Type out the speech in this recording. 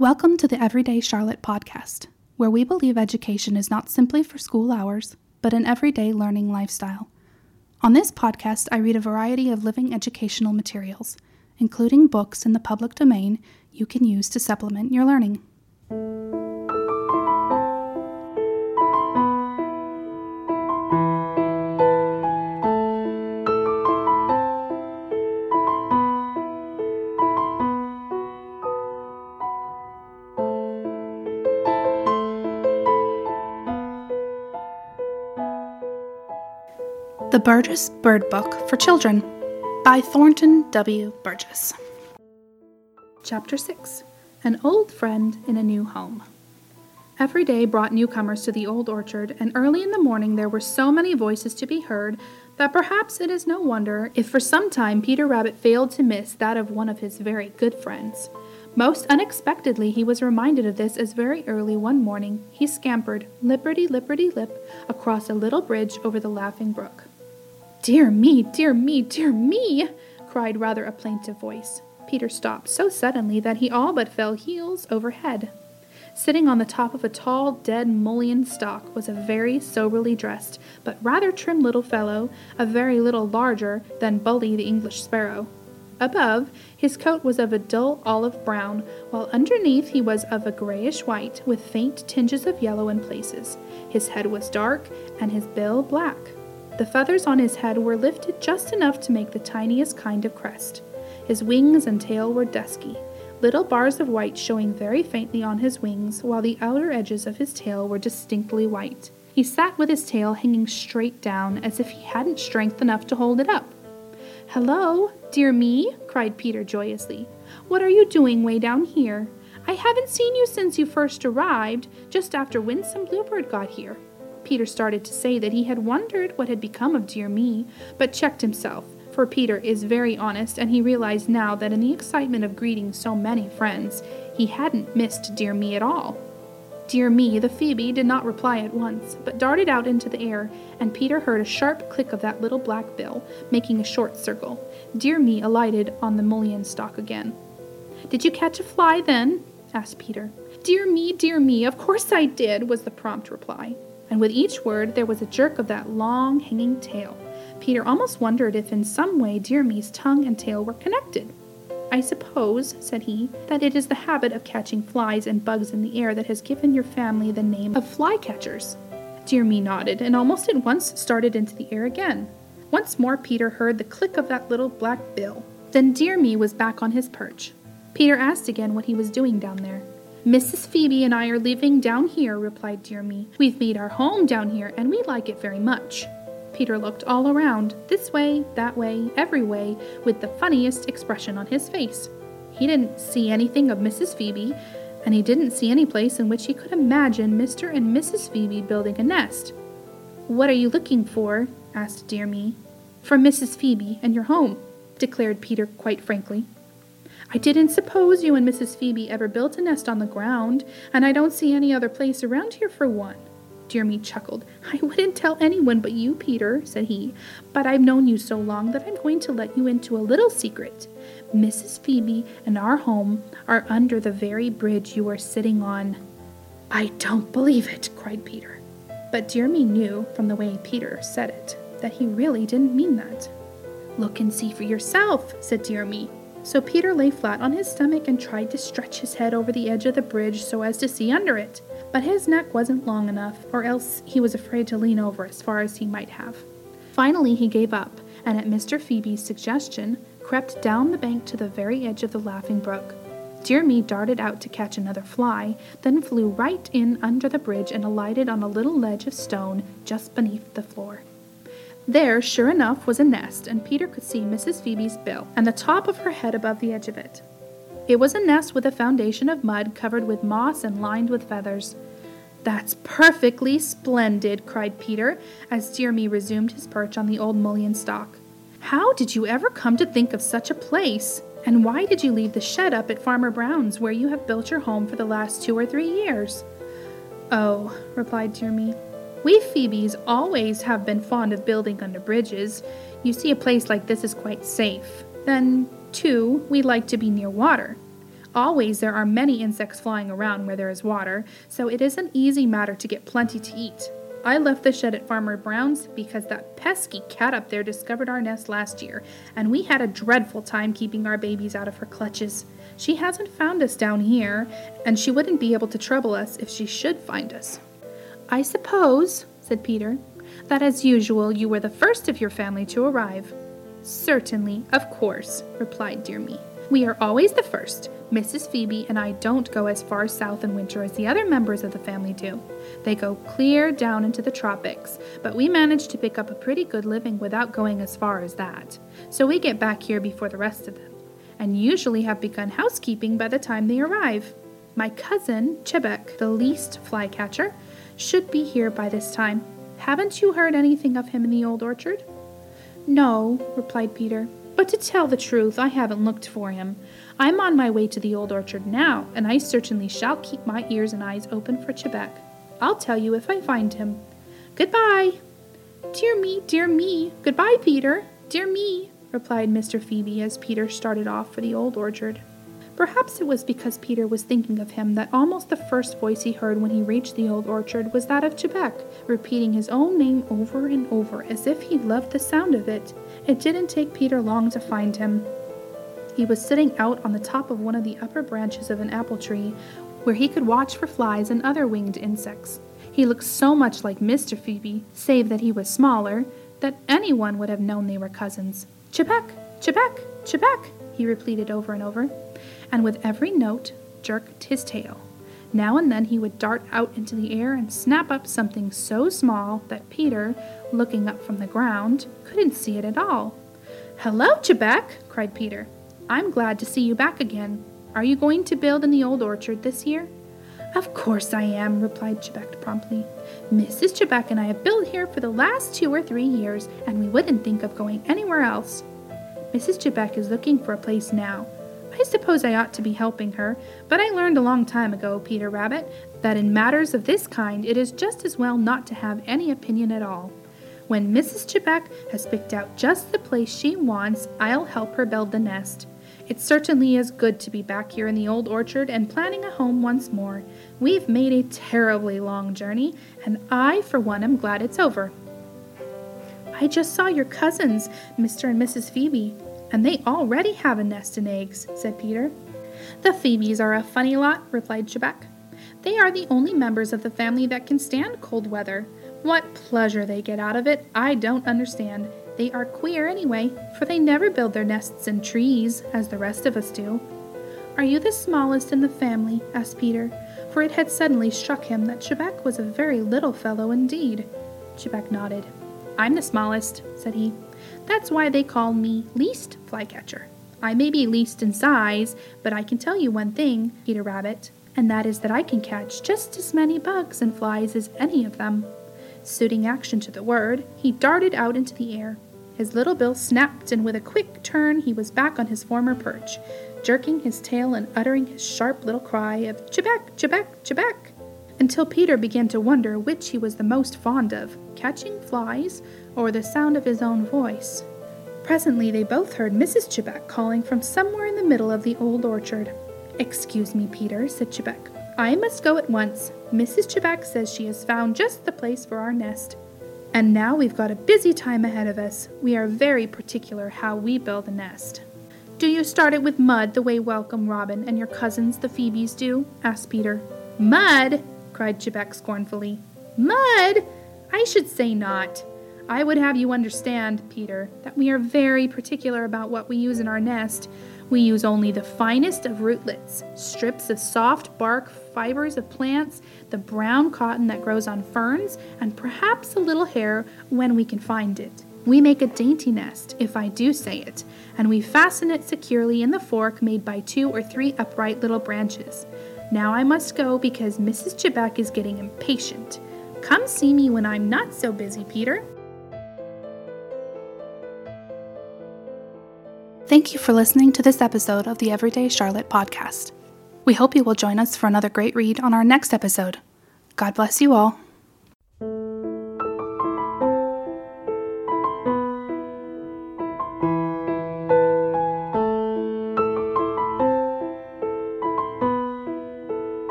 Welcome to the Everyday Charlotte podcast, where we believe education is not simply for school hours, but an everyday learning lifestyle. On this podcast, I read a variety of living educational materials, including books in the public domain you can use to supplement your learning. The Burgess Bird Book for Children by Thornton W. Burgess. Chapter 6 An Old Friend in a New Home. Every day brought newcomers to the old orchard, and early in the morning there were so many voices to be heard that perhaps it is no wonder if for some time Peter Rabbit failed to miss that of one of his very good friends. Most unexpectedly, he was reminded of this as very early one morning he scampered, lipperty lipperty lip, across a little bridge over the Laughing Brook. Dear me, dear me, dear me! cried rather a plaintive voice. Peter stopped so suddenly that he all but fell heels over head. Sitting on the top of a tall, dead mullein stalk was a very soberly dressed, but rather trim little fellow, a very little larger than Bully the English sparrow. Above, his coat was of a dull olive brown, while underneath he was of a grayish white, with faint tinges of yellow in places. His head was dark, and his bill black. The feathers on his head were lifted just enough to make the tiniest kind of crest. His wings and tail were dusky, little bars of white showing very faintly on his wings, while the outer edges of his tail were distinctly white. He sat with his tail hanging straight down, as if he hadn't strength enough to hold it up. Hello, dear me, cried Peter joyously. What are you doing way down here? I haven't seen you since you first arrived, just after Winsome Bluebird got here. Peter started to say that he had wondered what had become of Dear Me, but checked himself, for Peter is very honest, and he realized now that in the excitement of greeting so many friends, he hadn't missed Dear Me at all. Dear Me, the Phoebe, did not reply at once, but darted out into the air, and Peter heard a sharp click of that little black bill, making a short circle. Dear Me alighted on the mullein stalk again. Did you catch a fly then? asked Peter. Dear me, dear me, of course I did, was the prompt reply and with each word there was a jerk of that long hanging tail. Peter almost wondered if in some way Dear Me's tongue and tail were connected. I suppose, said he, that it is the habit of catching flies and bugs in the air that has given your family the name of flycatchers. Dear Me nodded, and almost at once started into the air again. Once more Peter heard the click of that little black bill. Then Dear Me was back on his perch. Peter asked again what he was doing down there. Mrs. Phoebe and I are living down here, replied Dear Me. We've made our home down here, and we like it very much. Peter looked all around, this way, that way, every way, with the funniest expression on his face. He didn't see anything of Mrs. Phoebe, and he didn't see any place in which he could imagine Mr. and Mrs. Phoebe building a nest. What are you looking for? asked Dear Me. For Mrs. Phoebe and your home, declared Peter quite frankly. I didn't suppose you and Mrs. Phoebe ever built a nest on the ground, and I don't see any other place around here for one. Dear me chuckled. I wouldn't tell anyone but you, Peter, said he, but I've known you so long that I'm going to let you into a little secret. Mrs. Phoebe and our home are under the very bridge you are sitting on. I don't believe it, cried Peter. But Dear Me knew from the way Peter said it that he really didn't mean that. Look and see for yourself, said Dear Me. So Peter lay flat on his stomach and tried to stretch his head over the edge of the bridge so as to see under it. But his neck wasn't long enough, or else he was afraid to lean over as far as he might have. Finally, he gave up, and at Mr. Phoebe's suggestion, crept down the bank to the very edge of the Laughing Brook. Dear Me darted out to catch another fly, then flew right in under the bridge and alighted on a little ledge of stone just beneath the floor. There, sure enough, was a nest, and Peter could see Mrs. Phoebe's bill and the top of her head above the edge of it. It was a nest with a foundation of mud covered with moss and lined with feathers. That's perfectly splendid, cried Peter, as Dear Me resumed his perch on the old mullein stalk. How did you ever come to think of such a place? And why did you leave the shed up at Farmer Brown's, where you have built your home for the last two or three years? Oh, replied Dear Me, we Phoebes always have been fond of building under bridges. You see, a place like this is quite safe. Then, too, we like to be near water. Always there are many insects flying around where there is water, so it is an easy matter to get plenty to eat. I left the shed at Farmer Brown's because that pesky cat up there discovered our nest last year, and we had a dreadful time keeping our babies out of her clutches. She hasn't found us down here, and she wouldn't be able to trouble us if she should find us. I suppose, said Peter, that as usual you were the first of your family to arrive. Certainly, of course, replied Dear Me. We are always the first. Mrs. Phoebe and I don't go as far south in winter as the other members of the family do. They go clear down into the tropics, but we manage to pick up a pretty good living without going as far as that. So we get back here before the rest of them, and usually have begun housekeeping by the time they arrive. My cousin, Chebec, the least flycatcher, should be here by this time. Haven't you heard anything of him in the old orchard? No, replied Peter. But to tell the truth, I haven't looked for him. I'm on my way to the old orchard now, and I certainly shall keep my ears and eyes open for Chebec. I'll tell you if I find him. Goodbye. Dear me, dear me. Goodbye, Peter. Dear me, replied Mr. Phoebe as Peter started off for the old orchard. Perhaps it was because Peter was thinking of him that almost the first voice he heard when he reached the old orchard was that of Chebec, repeating his own name over and over as if he loved the sound of it. It didn't take Peter long to find him. He was sitting out on the top of one of the upper branches of an apple tree, where he could watch for flies and other winged insects. He looked so much like Mr. Phoebe, save that he was smaller, that anyone would have known they were cousins. Chebec, Chebec, Chebec, he repeated over and over and with every note jerked his tail. Now and then he would dart out into the air and snap up something so small that Peter, looking up from the ground, couldn't see it at all. Hello, Chebec! cried Peter. I'm glad to see you back again. Are you going to build in the old orchard this year? Of course I am, replied Chebec promptly. Mrs. Chebec and I have built here for the last two or three years, and we wouldn't think of going anywhere else. Mrs. Chebec is looking for a place now, I suppose I ought to be helping her, but I learned a long time ago, Peter Rabbit, that in matters of this kind it is just as well not to have any opinion at all. When Mrs. Chebec has picked out just the place she wants, I'll help her build the nest. It certainly is good to be back here in the old orchard and planning a home once more. We've made a terribly long journey, and I, for one, am glad it's over. I just saw your cousins, Mr. and Mrs. Phoebe. And they already have a nest and eggs, said Peter. The Phoebes are a funny lot, replied Chebec. They are the only members of the family that can stand cold weather. What pleasure they get out of it, I don't understand. They are queer anyway, for they never build their nests in trees, as the rest of us do. Are you the smallest in the family? asked Peter, for it had suddenly struck him that Chebec was a very little fellow indeed. Chebec nodded. I'm the smallest, said he. That's why they call me Least Flycatcher. I may be least in size, but I can tell you one thing, Peter Rabbit, and that is that I can catch just as many bugs and flies as any of them. Suiting action to the word, he darted out into the air. His little bill snapped, and with a quick turn, he was back on his former perch, jerking his tail and uttering his sharp little cry of Chebec, Chebec, Chebec, until Peter began to wonder which he was the most fond of catching flies or the sound of his own voice. Presently they both heard Mrs. Chebec calling from somewhere in the middle of the old orchard. Excuse me, Peter, said Chebec. I must go at once. Mrs. Chebec says she has found just the place for our nest. And now we've got a busy time ahead of us. We are very particular how we build a nest. Do you start it with mud the way Welcome Robin and your cousins, the Phoebes, do? asked Peter. Mud? Cried Chebec scornfully. Mud? I should say not. I would have you understand, Peter, that we are very particular about what we use in our nest. We use only the finest of rootlets, strips of soft bark, fibers of plants, the brown cotton that grows on ferns, and perhaps a little hair when we can find it. We make a dainty nest, if I do say it, and we fasten it securely in the fork made by two or three upright little branches. Now I must go because Mrs. Chebec is getting impatient. Come see me when I'm not so busy, Peter. Thank you for listening to this episode of the Everyday Charlotte podcast. We hope you will join us for another great read on our next episode. God bless you all.